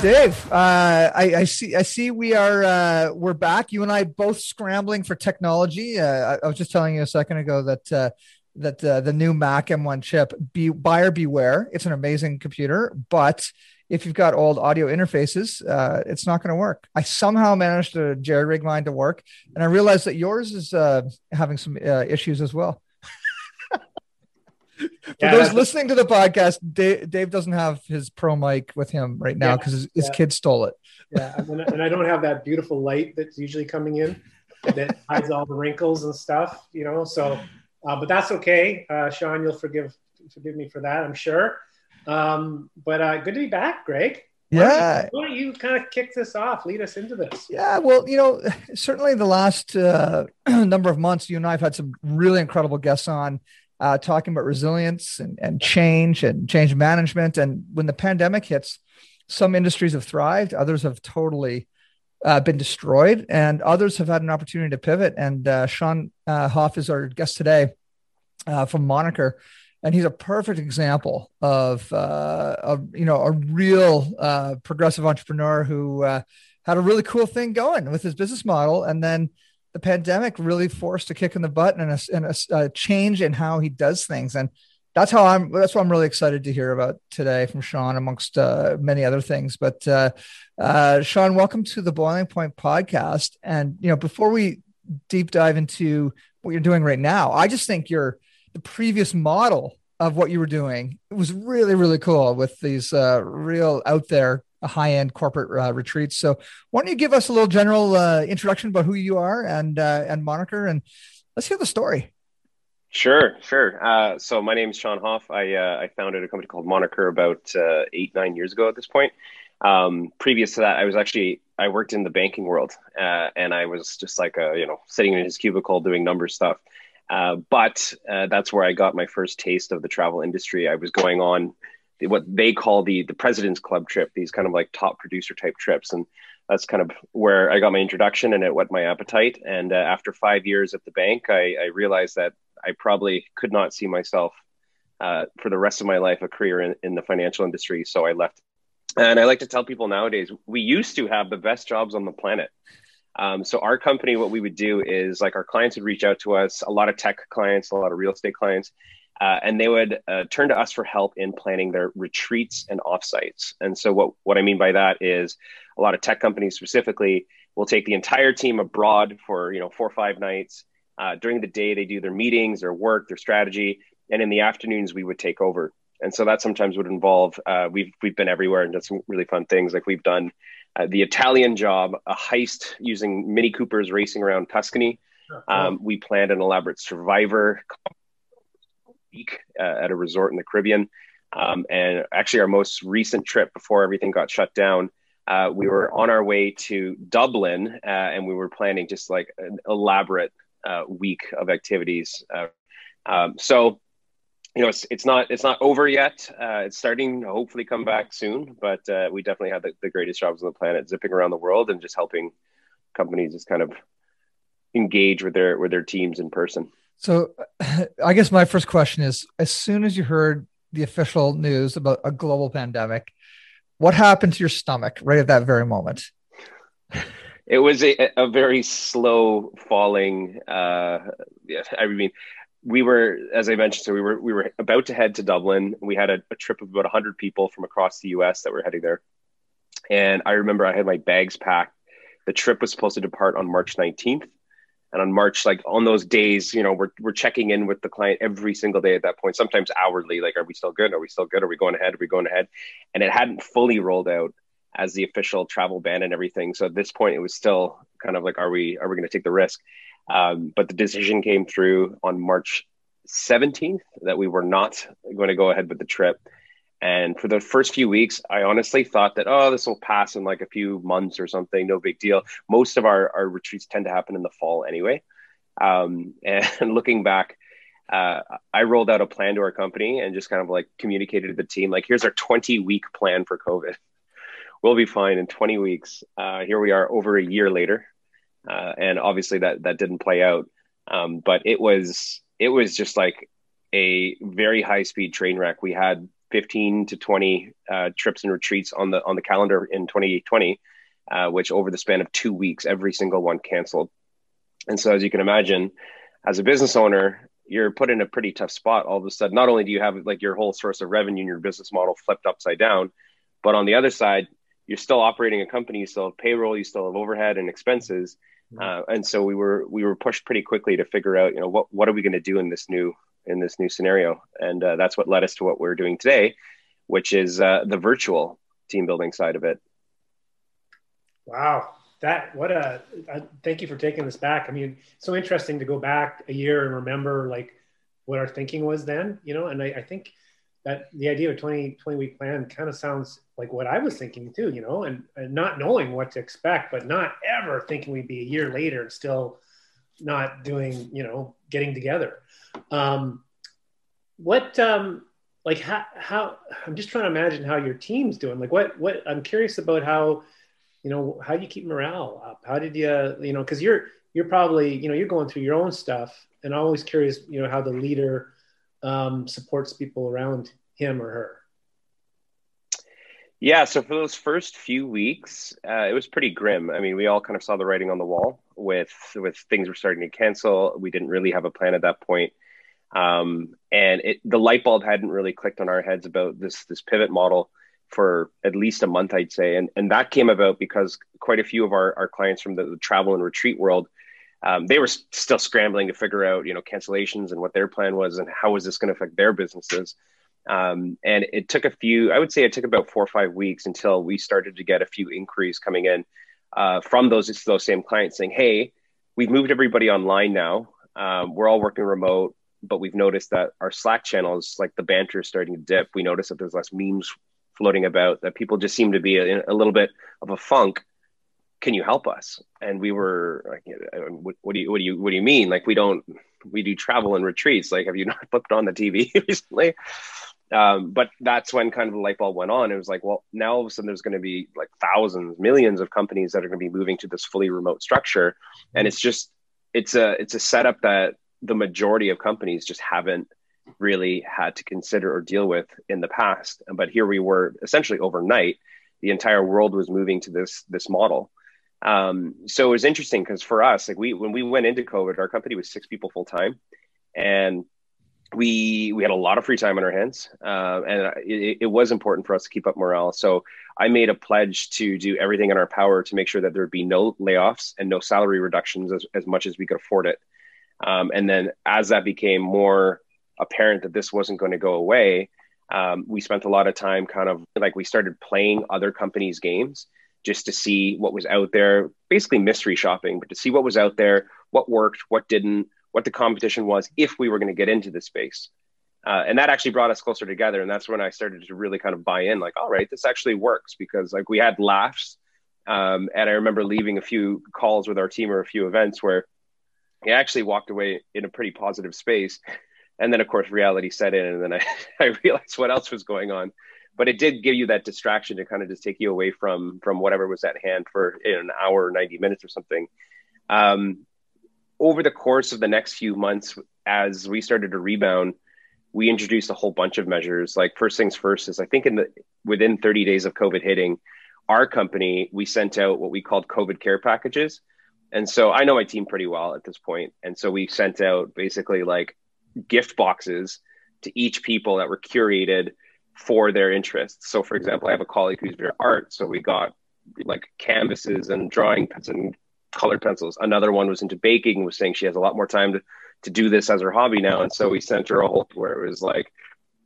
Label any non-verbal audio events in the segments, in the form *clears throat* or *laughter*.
Dave, uh, I, I, see. I see. We are uh, we're back. You and I both scrambling for technology. Uh, I, I, was just telling you a second ago that uh, that uh, the new Mac M1 chip, be, buyer beware. It's an amazing computer, but if you've got old audio interfaces, uh, it's not going to work. I somehow managed to jerry rig mine to work, and I realized that yours is having some issues as well. *laughs* For yeah, those listening to the podcast, Dave, Dave, doesn't have his pro mic with him right now because yeah, his, his yeah. kid stole it. Yeah, and I don't have that beautiful light that's usually coming in that hides all the wrinkles and stuff, you know. So, uh, but that's okay. Uh, Sean, you'll forgive forgive me for that, I'm sure. Um, but uh, good to be back, Greg. Yeah. Why don't you kind of kick this off? Lead us into this. Yeah. Well, you know, *laughs* certainly the last uh, *clears throat* number of months, you and I have had some really incredible guests on uh, talking about resilience and, and change and change management. And when the pandemic hits, some industries have thrived, others have totally uh, been destroyed, and others have had an opportunity to pivot. And uh, Sean uh, Hoff is our guest today uh, from Moniker. And he's a perfect example of, uh, of you know, a real progressive entrepreneur who had a really cool thing going with his business model, and then the pandemic really forced a kick in the butt and a, and a, a, change in how he does things. And that's how I'm, that's what I'm really excited to hear about today from Sean, amongst uh, many other things. But uh, uh, Sean, welcome to the Boiling Point podcast. And, you know, before we deep dive into what you're doing right now, I just think your, the previous model of what you were doing it was really, really cool with these uh, real out there high end corporate uh, retreats. So why don't you give us a little general uh, introduction about who you are and uh, and Moniker, and let's hear the story. Sure, sure. Uh, so my name is Sean Hoff. I uh, I founded a company called Moniker about uh, eight nine years ago at this point. Um, previous to that, I was actually I worked in the banking world, and I was just like a you know sitting in his cubicle doing number stuff. but that's where I got my first taste of the travel industry. I was going on what they call the the president's club trip these kind of like top producer type trips. And that's kind of where i got my introduction and it whet my appetite. And uh, after five years at the bank I, I, realized that i probably could not see myself uh, for the rest of my life a career in, in the financial industry. So i left. And i like to tell people nowadays we used to have the best jobs on the planet. Um, so our company what we would do is like our clients would reach out to us a lot of tech clients a lot of real estate clients uh, and they would uh, turn to us for help in planning their retreats and offsites. And so, what, what I mean by that is a lot of tech companies specifically will take the entire team abroad for you know four or five nights. Uh, during the day, they do their meetings, their work, their strategy, and in the afternoons, we would take over. And so that sometimes would involve uh, we've we've been everywhere and done some really fun things. Like we've done uh, the Italian job, a heist using Mini Coopers racing around Tuscany. Um, we planned an elaborate survivor week uh, at a resort in the Caribbean. Um, and actually, our most recent trip before everything got shut down, uh, we were on our way to Dublin uh, and we were planning just like an elaborate uh, week of activities. Uh, um, so, you know, it's, it's not it's not over yet. Uh, it's starting to hopefully come back soon, but we definitely had the, the greatest jobs on the planet, zipping around the world and just helping companies just kind of engage with their with their teams in person. So, *laughs* I guess my first question is: as soon as you heard the official news about a global pandemic, what happened to your stomach right at that very moment? *laughs* It was a, a very slow falling. Uh, yeah, I mean, we were, as I mentioned, so we were we were about to head to Dublin. We had a, a trip of about hundred people from across the U.S. that were heading there, and I remember I had my bags packed. The trip was supposed to depart on March nineteenth and on March, like on those days, you know, we're, we're checking in with the client every single day at that point, sometimes hourly, like, are we still good? Are we still good? Are we going ahead? Are we going ahead? And it hadn't fully rolled out as the official travel ban and everything. So at this point, it was still kind of like, are we, are we going to take the risk? Um, but the decision came through on March 17th that we were not going to go ahead with the trip. And for the first few weeks, I honestly thought that, oh, this will pass in like a few months or something, no big deal. Most of our, our retreats tend to happen in the fall anyway. Um, *laughs* and looking back, uh, I rolled out a plan to our company and just kind of like communicated to the team, like, here's our 20 week plan for COVID. *laughs* We'll be fine in 20 weeks. Uh, here we are over a year later. Uh, and obviously that, that didn't play out. Um, but it was, it was just like a very high speed train wreck. We had 15 to 20 uh, trips and retreats on the, on the calendar in 2020, uh, which over the span of two weeks, every single one canceled. And so as you can imagine, as a business owner, you're put in a pretty tough spot all of a sudden. Not only do you have like your whole source of revenue and your business model flipped upside down, but on the other side, you're still operating a company, you still have payroll, you still have overhead and expenses. Mm-hmm. Uh, and so we were we were pushed pretty quickly to figure out, you know, what what are we going to do in this new in this new scenario? And uh, that's what led us to what we're doing today, which is uh, the virtual team building side of it. Wow, that what a thank you for taking this back i mean so interesting to go back a year and remember like what our thinking was then you know and i, I think that the idea of a 20 20 week plan kind of sounds like what i was thinking too you know and, and not knowing what to expect but not ever thinking we'd be a year later and still not doing you know getting together um what um like how, how i'm just trying to imagine how your team's doing like what what i'm curious about how you know, how do you keep morale up? How did you, you know, because you're you're probably, you know, you're going through your own stuff, and I'm always curious, you know, how the leader um, supports people around him or her. Yeah, so for those first few weeks, uh, it was pretty grim. I mean, we all kind of saw the writing on the wall with with things were starting to cancel. We didn't really have a plan at that point, um, and it, the light bulb hadn't really clicked on our heads about this this pivot model for at least a month, I'd say. And, and that came about because quite a few of our, our clients from the, the travel and retreat world, um, they were still scrambling to figure out, you know, cancellations and what their plan was and how was this going to affect their businesses. Um, and it took a few, I would say it took about four or five weeks until we started to get a few inquiries coming in uh, from those, those same clients saying, Hey, we've moved everybody online now. Um, we're all working remote but we've noticed that our Slack channels, like the banter, is starting to dip. We notice that there's less memes floating about that people just seem to be a, a little bit of a funk can you help us and we were like what, do you what do you what do you mean like we don't we do travel and retreats like have you *laughs* not flipped on the tv *laughs* recently um, but that's when kind of the light bulb went on it was like well now all of a sudden there's going to be like thousands millions of companies that are going to be moving to this fully remote structure and it's just it's a it's a setup that the majority of companies just haven't really had to consider or deal with in the past. But here we were essentially overnight, the entire world was moving to this this model. Um, so it was interesting because for us, like we when we went into COVID, our company was six people full time, and we we had a lot of free time on our hands, uh, and it, it, was important for us to keep up morale. So I made a pledge to do everything in our power to make sure that there would be no layoffs and no salary reductions as, as much as we could afford it. Um, and then as that became more apparent that this wasn't going to go away, um, we spent a lot of time kind of like we started playing other companies' games just to see what was out there, basically mystery shopping, but to see what was out there, what worked, what didn't, what the competition was, if we were going to get into the space. Uh, and that actually brought us closer together. And that's when I started to really kind of buy in like, all right, this actually works because like we had laughs. Um, and I remember leaving a few calls with our team or a few events where I actually walked away in a pretty positive space and then of course reality set in and then I, *laughs* I realized what else was going on but it did give you that distraction to kind of just take you away from from whatever was at hand for an hour 90 minutes or something. Um, over the course of the next few months as we started to rebound we introduced a whole bunch of measures. Like first things first is i think in the within 30 days of covid hitting our company we sent out what we called covid care packages. And so i know my team pretty well at this point. And so we sent out basically like gift boxes to each people that were curated for their interests. So, for example, I have a colleague who's very art, so we got like canvases and drawing pens and colored pencils. Another one was into baking, was saying she has a lot more time to, to do this as her hobby now, and so we sent her a whole where it was like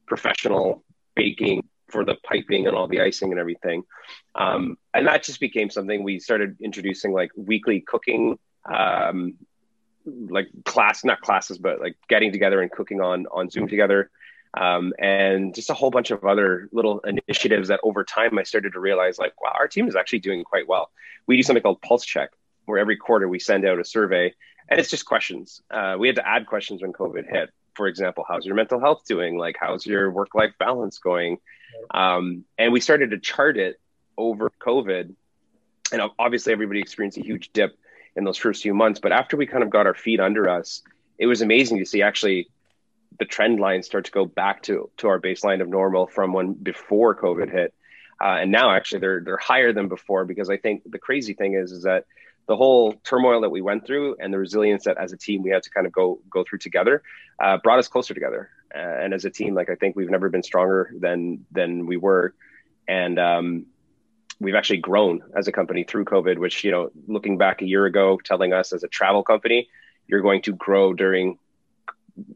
professional baking for the piping and all the icing and everything. Um, and that just became something we started introducing like weekly cooking um, like class, not classes, but like getting together and cooking on on Zoom together. Um, and just a whole bunch of other little initiatives that over time I started to realize like, wow, our team is actually doing quite well. We do something called Pulse Check, where every quarter we send out a survey and it's just questions. Uh, we had to add questions when COVID hit. For example, how's your mental health doing? Like, how's your work life balance going? Um, and we started to chart it over COVID. And obviously, everybody experienced a huge dip in those first few months. But after we kind of got our feet under us, it was amazing to see actually the trend lines start to go back to to our baseline of normal from when before COVID hit, uh, and now actually they're they're higher than before because I think the crazy thing is is that the whole turmoil that we went through and the resilience that as a team we had to kind of go go through together uh, brought us closer together. Uh, and as a team, like I think we've never been stronger than than we were, and um, we've actually grown as a company through COVID. Which you know, looking back a year ago, telling us as a travel company, you're going to grow during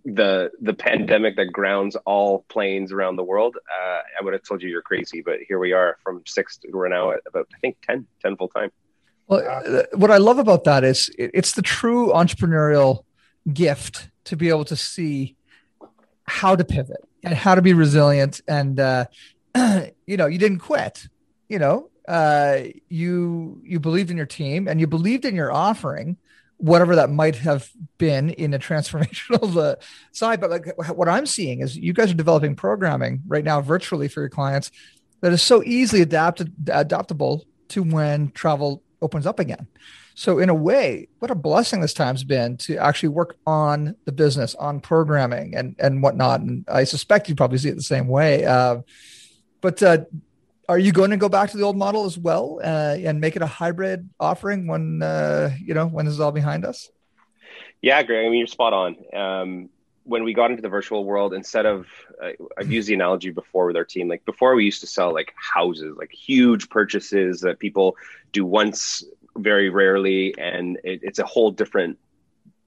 the the pandemic that grounds all planes around the world, uh, I would have told you you're crazy. But here we are from six, we're now at about, I think, 10, 10 full time. Well, uh, what I love about that is it's the true entrepreneurial gift to be able to see how to pivot and how to be resilient. And, uh, *clears throat* you know, you didn't quit, you know, uh, you, you believed in your team and you believed in your offering whatever that might have been in a *laughs* transformational uh, side. But like what I'm seeing is you guys are developing programming right now virtually for your clients that is so easily adapted adaptable to when travel opens up again. So in a way, what a blessing this time's been to actually work on the business, on programming and and whatnot. And I suspect you probably see it the same way. Uh, but uh, are you going to go back to the old model as well uh, and make it a hybrid offering when uh, you know when this is all behind us? Yeah, Greg. I mean, you're spot on. Um, when we got into the virtual world, instead of uh, I've used the analogy before with our team. Like before, we used to sell like houses, like huge purchases that people do once, very rarely, and it, it's a whole different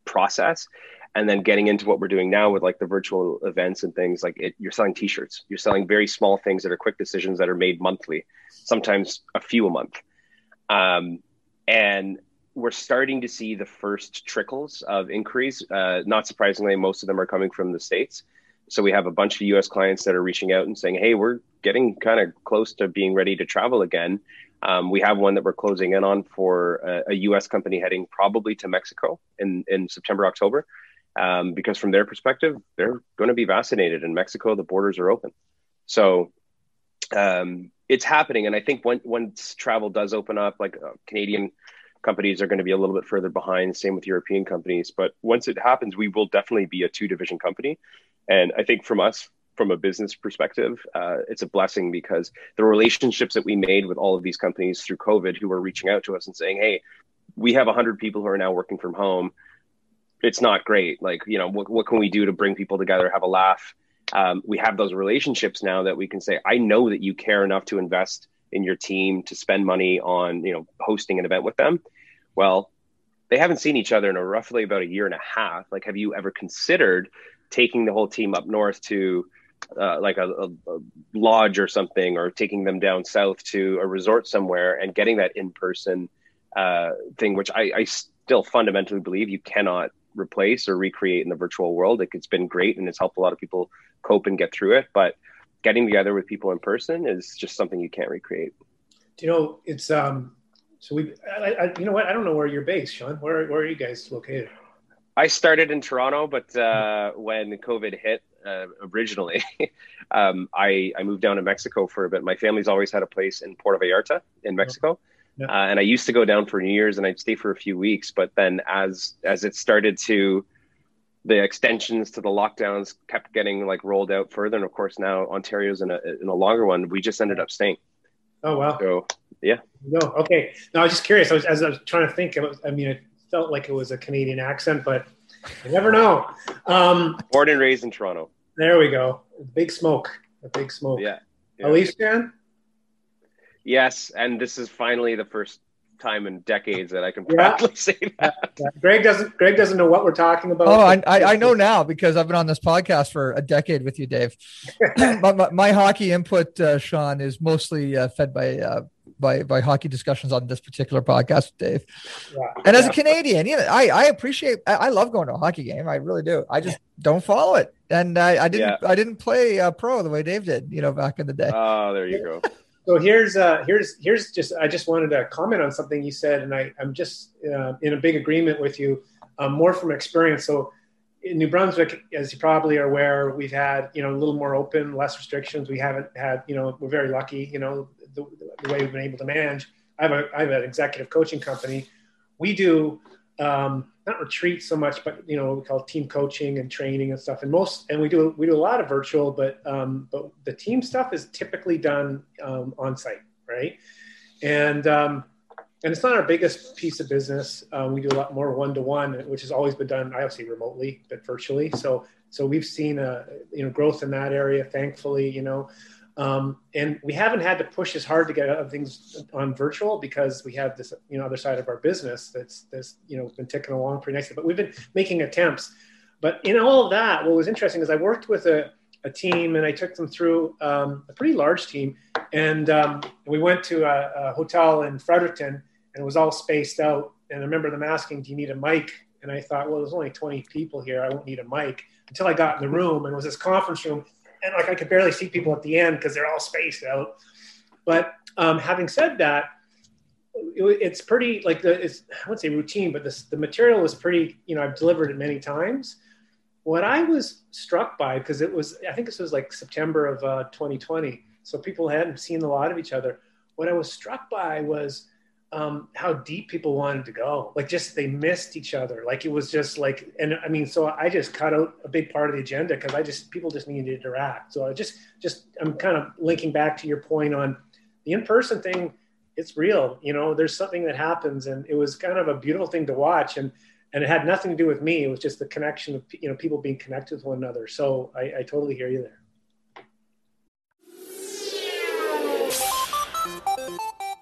process and then getting into what we're doing now with like the virtual events and things like it, you're selling t-shirts. You're selling very small things that are quick decisions that are made monthly sometimes a few a month. Um, and we're starting to see the first trickles of increase. Uh, not surprisingly most of them are coming from the states. So we have a bunch of us clients that are reaching out and saying hey we're getting kind of close to being ready to travel again. Um, we have one that we're closing in on for a, a, us company heading probably to mexico in, in september october um, because from their perspective, they're going to be vaccinated in Mexico. The borders are open, so um, it's happening. And I think when, once travel does open up, like uh, Canadian companies are going to be a little bit further behind. Same with European companies. But once it happens, we will definitely be a two division company. And I think from us, from a business perspective, uh, it's a blessing because the relationships that we made with all of these companies through COVID who were reaching out to us and saying, hey, we have 100 people who are now working from home it's not great. Like, you know, what, what can we do to bring people together, have a laugh? Um, we have those relationships now that we can say, I know that you care enough to invest in your team to spend money on, you know, hosting an event with them. Well, they haven't seen each other in a roughly about a year and a half. Like, have you ever considered taking the whole team up north to uh, like a, a, a, lodge or something, or taking them down south to a resort somewhere and getting that in person uh, thing, which I, I still fundamentally believe you cannot replace or recreate in the virtual world. Like it's been great and it's helped a lot of people cope and get through it. But getting together with people in person is just something you can't recreate. Do you know it's um so we I, I, you know what I don't know where you're based, Sean. Where where are you guys located? I started in Toronto, but uh, when COVID hit uh, originally, *laughs* um, I, I moved down to Mexico for a bit. My family's always had a place in Puerto Vallarta in Mexico. Yeah. Uh, and I used to go down for New Year's and I'd stay for a few weeks. But then as as it started to the extensions to the lockdowns kept getting like rolled out further, and of course now Ontario's in a in a longer one. We just ended up staying. Oh wow! So yeah. No, okay. No, I was just curious. I was as I was trying to think. Was, I mean, it felt like it was a Canadian accent, but you never know. Um, Born and raised in Toronto. There we go. Big smoke. A big smoke. Yeah. yeah. Leafs fan? Yes, and this is finally the first time in decades that I can proudly yeah. say that. Yeah. Greg doesn't. Greg doesn't know what we're talking about. Oh, I, I, I know now because I've been on this podcast for a decade with you, Dave. *laughs* my, my, my, hockey input, uh, Sean, is mostly uh, fed by uh, by by hockey discussions on this particular podcast, Dave. Yeah. And as a Canadian, you know, I I appreciate I, I, love going to a hockey game. I really do. I just don't follow it, and I, I didn't yeah. I didn't play uh, pro the way Dave did, you know, back in the day. Oh, there you go. So here's uh, here's here's just I just wanted to comment on something you said, and I I'm just uh, in a big agreement with you, um, more from experience. So in New Brunswick, as you probably are aware, we've had you know a little more open, less restrictions. We haven't had you know we're very lucky, you know, the, the way we've been able to manage. I have a I have an executive coaching company. We do um, not retreats so much, but you know we call team coaching and training and stuff. And most and we do we do a lot of virtual, but um, but the team stuff is typically done um, on site, right? And um, and it's not our biggest piece of business. Um, we do a lot more one to one, which has always been done, I obviously remotely, but virtually. So, so we've seen a you know growth in that area, thankfully. You know, um, and we haven't had to push as hard to get other things on virtual because we have this you know other side of our business that's that's you know been ticking along pretty nicely. But we've been making attempts. But in all of that, what was interesting is I worked with a a team and I took them through um, a pretty large team. And um, we went to a, a, hotel in Fredericton and it was all spaced out. And I remember them asking, "Do you need a mic?" And I thought, well, there's only 20 people here. I won't need a mic until I got in the room and it was this conference room, and like I could barely see people at the end because they're all spaced out. But um, having said that, it, it's pretty like the it's I wouldn't say routine, but this, the material is pretty. You know, I've delivered it many times. What I was struck by because it was I think this was like September of uh, 2020, so people hadn't seen a lot of each other. What I was struck by was um, how deep people wanted to go. Like just they missed each other. Like it was just like, and I mean, so I just cut out a big part of the agenda because I just people just needed to interact. So I just just I'm kind of linking back to your point on the in-person thing. It's real, you know. There's something that happens, and it was kind of a beautiful thing to watch, and and it had nothing to do with me. It was just the connection of you know people being connected with one another. So I, I totally hear you there.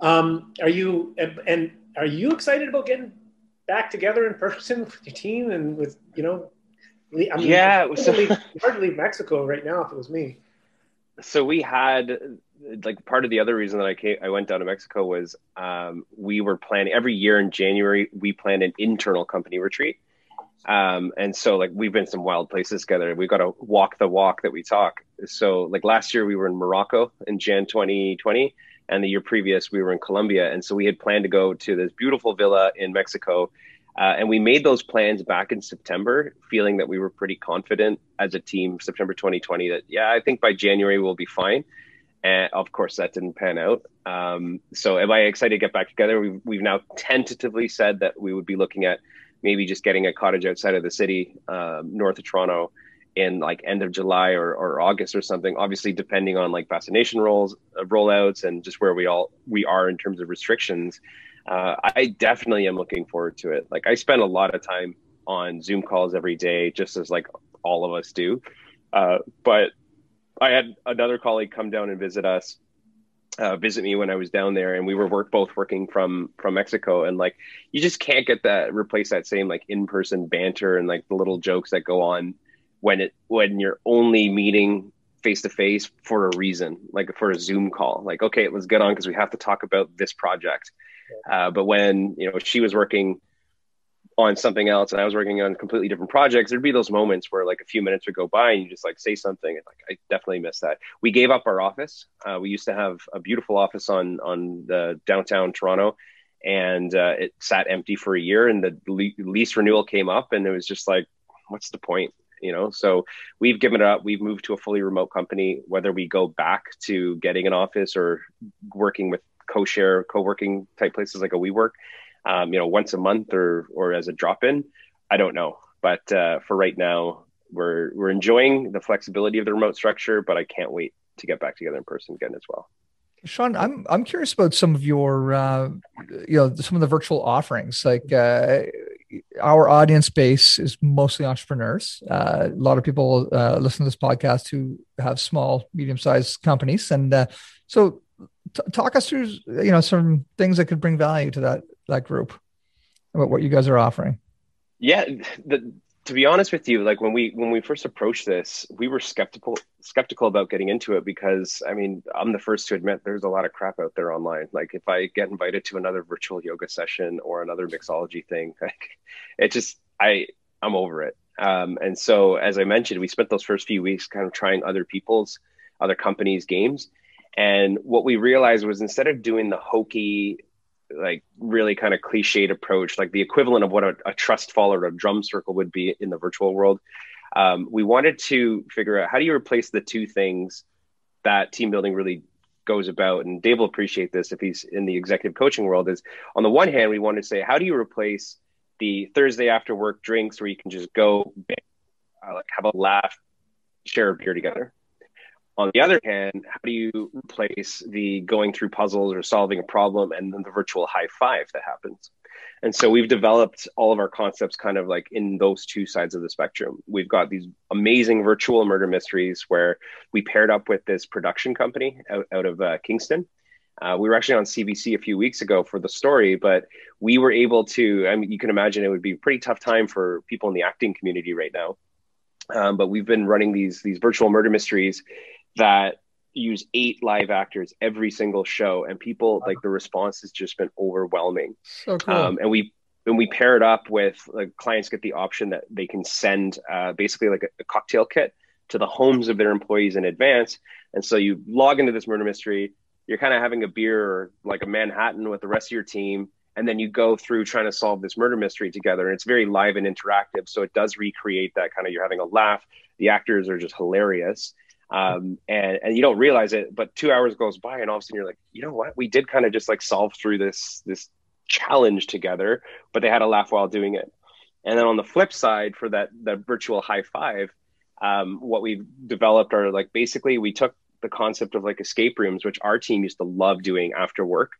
Um, are you and are you excited about getting back together in person *laughs* with your team and with you know? I mean, yeah, so, leave, hard to leave Mexico right now if it was me. So we had like part of the other reason that I came, I went down to Mexico was um, we were planning every year in January we plan an internal company retreat. Um, and so like we've been some wild places together. We've got to walk the walk that we talk. So like last year we were in Morocco in Jan 2020 and the year previous we were in Colombia, and so we had planned to go to this beautiful villa in Mexico. Uh, and we made those plans back in September, feeling that we were pretty confident as a team, September 2020, that, yeah, I think by January we'll be fine. And of course, that didn't pan out. Um, so, am I excited to get back together? We've, we've now tentatively said that we would be looking at maybe just getting a cottage outside of the city, um, north of Toronto, in like end of July or, or August or something. Obviously, depending on like vaccination rolls uh, rollouts and just where we all we are in terms of restrictions. Uh, I definitely am looking forward to it. Like I spend a lot of time on Zoom calls every day, just as like all of us do. Uh, but I had another colleague come down and visit us, uh, visit me when I was down there, and we were work both working from from Mexico, and like you just can't get that replace that same like in person banter and like the little jokes that go on when it when you're only meeting face to face for a reason, like for a Zoom call. Like, okay, let's get on because we have to talk about this project. Uh, but when you know she was working on something else and I was working on completely different projects, there'd be those moments where like a few minutes would go by and you just like say something. And like I definitely miss that. We gave up our office. Uh, we used to have a beautiful office on on the downtown Toronto, and uh, it sat empty for a year and the le- lease renewal came up and it was just like what's the point you know so we've given it up we've moved to a fully remote company whether we go back to getting an office or working with co-share co-working type places like a WeWork, um, you know, once a month or or as a drop-in. I don't know, but uh, for right now, we're we're enjoying the flexibility of the remote structure, but I can't wait to get back together in person again as well. Sean, I'm I'm curious about some of your, uh, you know, some of the virtual offerings. Like uh, our audience base is mostly entrepreneurs. Uh, a lot of people uh, listen to this podcast who have small, medium-sized companies, and uh, so t- talk us through you know some things that could bring value to that that group about what you guys are offering yeah the, to be honest with you like when we when we first approached this we were skeptical skeptical about getting into it because i mean i'm the first to admit there's a lot of crap out there online. Like if i get invited to another virtual yoga session or another mixology thing *laughs* like it just i i'm over it. Um, and so as i mentioned we spent those first few weeks kind of trying other people's other companies games. And what we realized was instead of doing the hokey, like really kind of cliched approach, like the equivalent of what a, a trust fall or a drum circle would be in the virtual world, um, we wanted to figure out how do you replace the two things that team building really goes about. And Dave will appreciate this if he's in the executive coaching world. Is on the one hand, we wanted to say, how do you replace the Thursday after work drinks where you can just go, uh, like have a laugh, share a beer together? On the other hand, how do you replace the going through puzzles or solving a problem and then the virtual high five that happens? And so we've developed all of our concepts kind of like in those two sides of the spectrum. We've got these amazing virtual murder mysteries where we paired up with this production company out, out of uh, Kingston. Uh, we were actually on CBC a few weeks ago for the story, but we were able to. I mean, you can imagine it would be a pretty tough time for people in the acting community right now. Um, but we've been running these these virtual murder mysteries, that use eight live actors every single show and people like the response has just been overwhelming. So cool. um, and we and we pair it up with like clients get the option that they can send uh, basically like a, a, cocktail kit to the homes of their employees in advance. And so you log into this murder mystery you're kind of having a beer or like a manhattan with the rest of your team and then you go through trying to solve this murder mystery together and it's very live and interactive so it does recreate that kind of you're having a laugh. The actors are just hilarious um, and and you don't realize it but two hours goes by and all of a sudden you're like you know what? We did kind of just like solve through this this challenge together but they had a laugh while doing it. And then on the flip side for that that virtual high five um, what we've developed are like basically we took the concept of like escape rooms which our team used to love doing after work.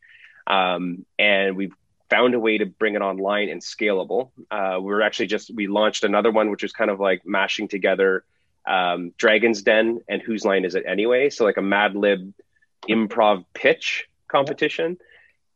Um, and we've found a way to bring it online and scalable. Uh, we are actually just we launched another one which was kind of like mashing together um, Dragon's Den and Whose Line Is It Anyway? So like a Mad Lib improv pitch competition.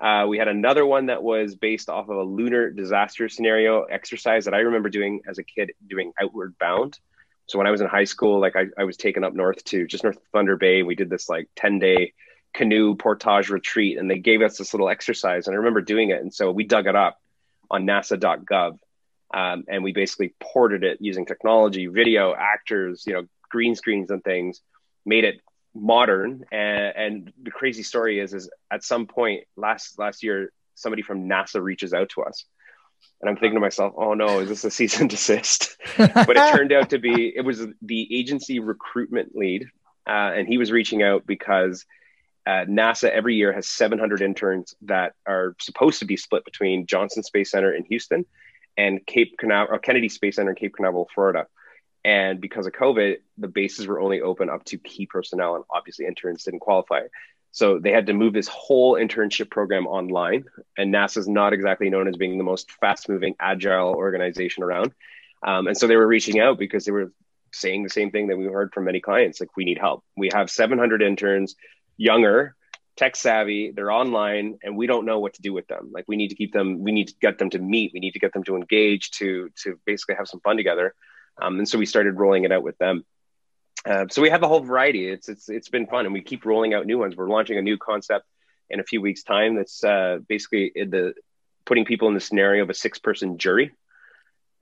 Uh, we had another one that was based off of a lunar disaster scenario exercise that I remember doing as a kid, doing Outward Bound. So when I was in high school, like I, I was taken up north to just north of Thunder Bay. We did this like 10 day canoe portage retreat and they gave us this little exercise. And I remember doing it. And so we dug it up on nasa.gov um, and we basically ported it using technology, video, actors, you know, green screens and things, made it modern. And, and the crazy story is, is at some point last last year, somebody from NASA reaches out to us, and I'm thinking to myself, oh no, is this a cease and desist? *laughs* but it turned out to be it was the agency recruitment lead, uh, and he was reaching out because. Uh, NASA every year has 700 interns that are supposed to be split between Johnson Space Center in Houston and Cape Canaveral, Kennedy Space Center in Cape Canaveral, Florida. And because of COVID, the bases were only open up to key personnel, and obviously interns didn't qualify. So they had to move this whole internship program online. And NASA is not exactly known as being the most fast moving, agile organization around. Um, and so they were reaching out because they were saying the same thing that we heard from many clients like, we need help. We have 700 interns, younger, tech savvy, they're online, and we don't know what to do with them. Like we need to keep them, we need to get them to meet, we need to get them to engage, to to basically have some fun together. Um, and so we started rolling it out with them. Uh, so we have a whole variety. It's it's it's been fun, and we keep rolling out new ones. We're launching a new concept in a few weeks' time. That's uh, basically the putting people in the scenario of a six-person jury,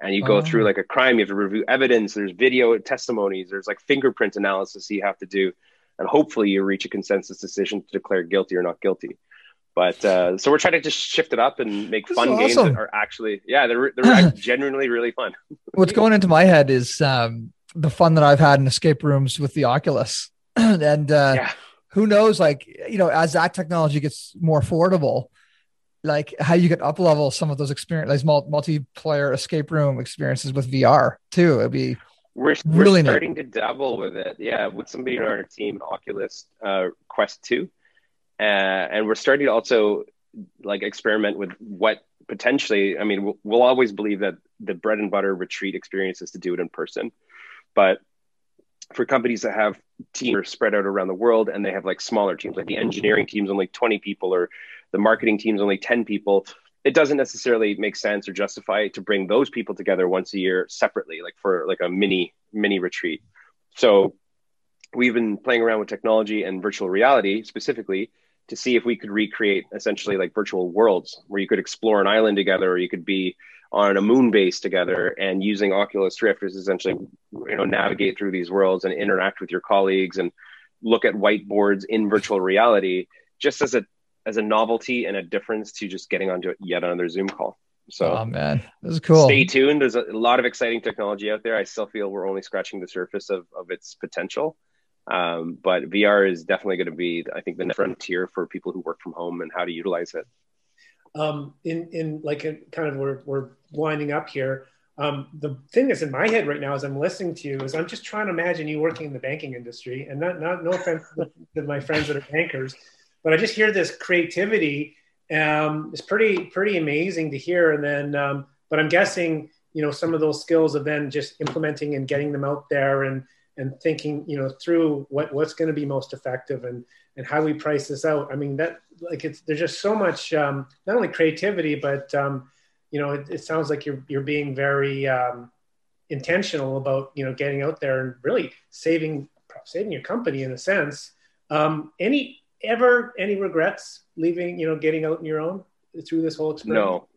and you go oh. through like a crime. You have to review evidence. There's video testimonies. There's like fingerprint analysis you have to do and hopefully you reach a consensus decision to declare guilty or not guilty. But uh, so we're trying to just shift it up and make This fun is games that are actually, yeah, they're they're *laughs* genuinely really fun. What's going into my head is um, the fun that I've had in escape rooms with the Oculus, *clears throat* and uh, yeah, who knows, like you know, as that technology gets more affordable, like how you could up level some of those experience, like mul- multiplayer escape room experiences with VR too. It'd be we're Really we're neat. starting to dabble with it. Yeah, with somebody on our team, Oculus uh, Quest Two, uh, and we're starting to also like experiment with what potentially. I mean, we'll, we'll always believe that the bread and butter retreat experience is to do it in person, but for companies that have teams spread out around the world and they have like smaller teams, like the engineering team's only 20 people or the marketing team's only 10 people, it doesn't necessarily make sense or justify to bring those people together once a year separately, like for like a mini mini retreat. So we've been playing around with technology and virtual reality specifically to see if we could recreate essentially like virtual worlds where you could explore an island together or you could be on a moon base together and using Oculus Rift is essentially you know navigate through these worlds and interact with your colleagues and look at whiteboards in virtual reality just as a as a novelty and a difference to just getting onto yet another Zoom call. So oh man, this is cool. stay tuned. There's a lot of exciting technology out there. I still feel we're only scratching the surface of, of its potential. Um, but VR is definitely going to be, I think, the next frontier for people who work from home and how to utilize it. um, in in like a kind of we're we're winding up here. Um, the thing that's in my head right now as I'm listening to you is I'm just trying to imagine you working in the banking industry, and not not no offense to my friends that are bankers, but I just hear this creativity. Um, it's pretty pretty amazing to hear, and then um, but I'm guessing you know some of those skills of then just implementing and getting them out there and and thinking you know through what what's going to be most effective and and how we price this out. I mean that like it's there's just so much um, not only creativity but um, you know it, it sounds like you're you're being very um, intentional about you know getting out there and really saving saving your company in a sense. Um, any ever any regrets leaving you know getting out on your own through this whole experience? No,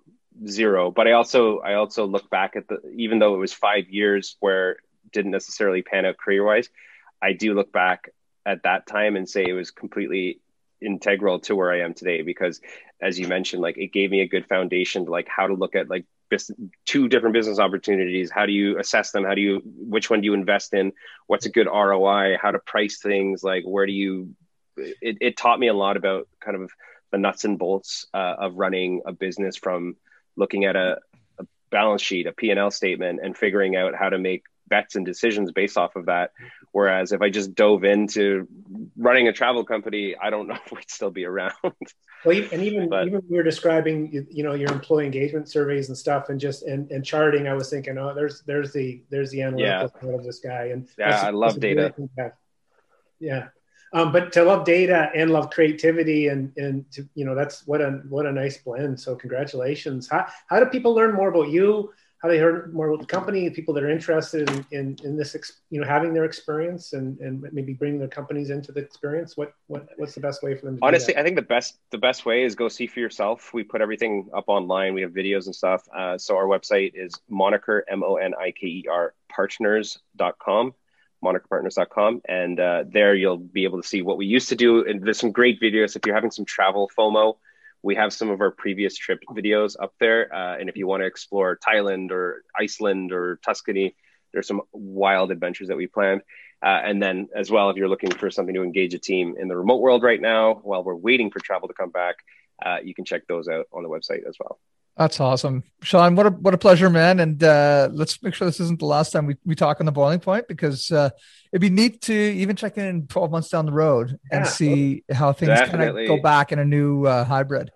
zero. But I also I also look back at the even though it was five years where didn't necessarily pan out career wise, I do look back at that time and say it was completely integral to where I am today because as you mentioned, like it gave me a good foundation to like how to look at like two different business opportunities. How do you assess them? How do you which one do you invest in? What's a good ROI? How to price things? Like where do you it, it taught me a lot about kind of the nuts and bolts uh, of running a business from looking at a, a balance sheet, a P&L statement, and figuring out how to make bets and decisions based off of that. Whereas if I just dove into running a travel company, I don't know *laughs* if we'd still be around. Well, and even But- even we were describing you, you know your employee engagement surveys and stuff, and just and, and charting. I was thinking, oh, there's there's the there's the analytical part of this guy, and Yeah, I love that's a great data. thing to have. Yeah, um, but to love data and love creativity, and and to, you know that's what a what a nice blend. So congratulations. How how do people learn more about you? How do they learn more about the company? People that are interested in in, in this, ex, you know, having their experience and and maybe bringing their companies into the experience. What what what's the best way for them? to do Honestly? I think the best the best way is go see for yourself. We put everything up online. We have videos and stuff. Uh, so our website is moniker m o n i k e r partners.com, monikerpartners.com, and uh, there you'll be able to see what we used to do. And there's some great videos if you're having some travel FOMO. We have some of our previous trip videos up there, uh, and if you want to explore Thailand or Iceland or Tuscany, there's some wild adventures that we planned. Uh, and then, as well, if you're looking for something to engage a team in the remote world right now, while we're waiting for travel to come back, uh, you can check those out on the website as well. That's awesome, Sean. What a what a pleasure, man. And uh, let's make sure this isn't the last time we, we talk on the boiling point because uh, it'd be neat to even check in 12 months down the road and Yeah. see how things kind of go back in a new uh, hybrid.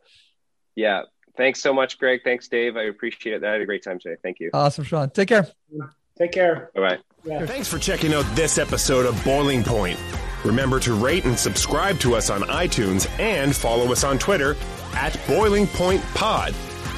Yeah. Thanks so much, Greg. Thanks, Dave. I appreciate it. I had a great time today. Thank you. Awesome, Sean. Take care. Take care. Bye bye. Yeah. Thanks for checking out this episode of Boiling Point. Remember to rate and subscribe to us on iTunes and follow us on Twitter at Boiling Point Pod.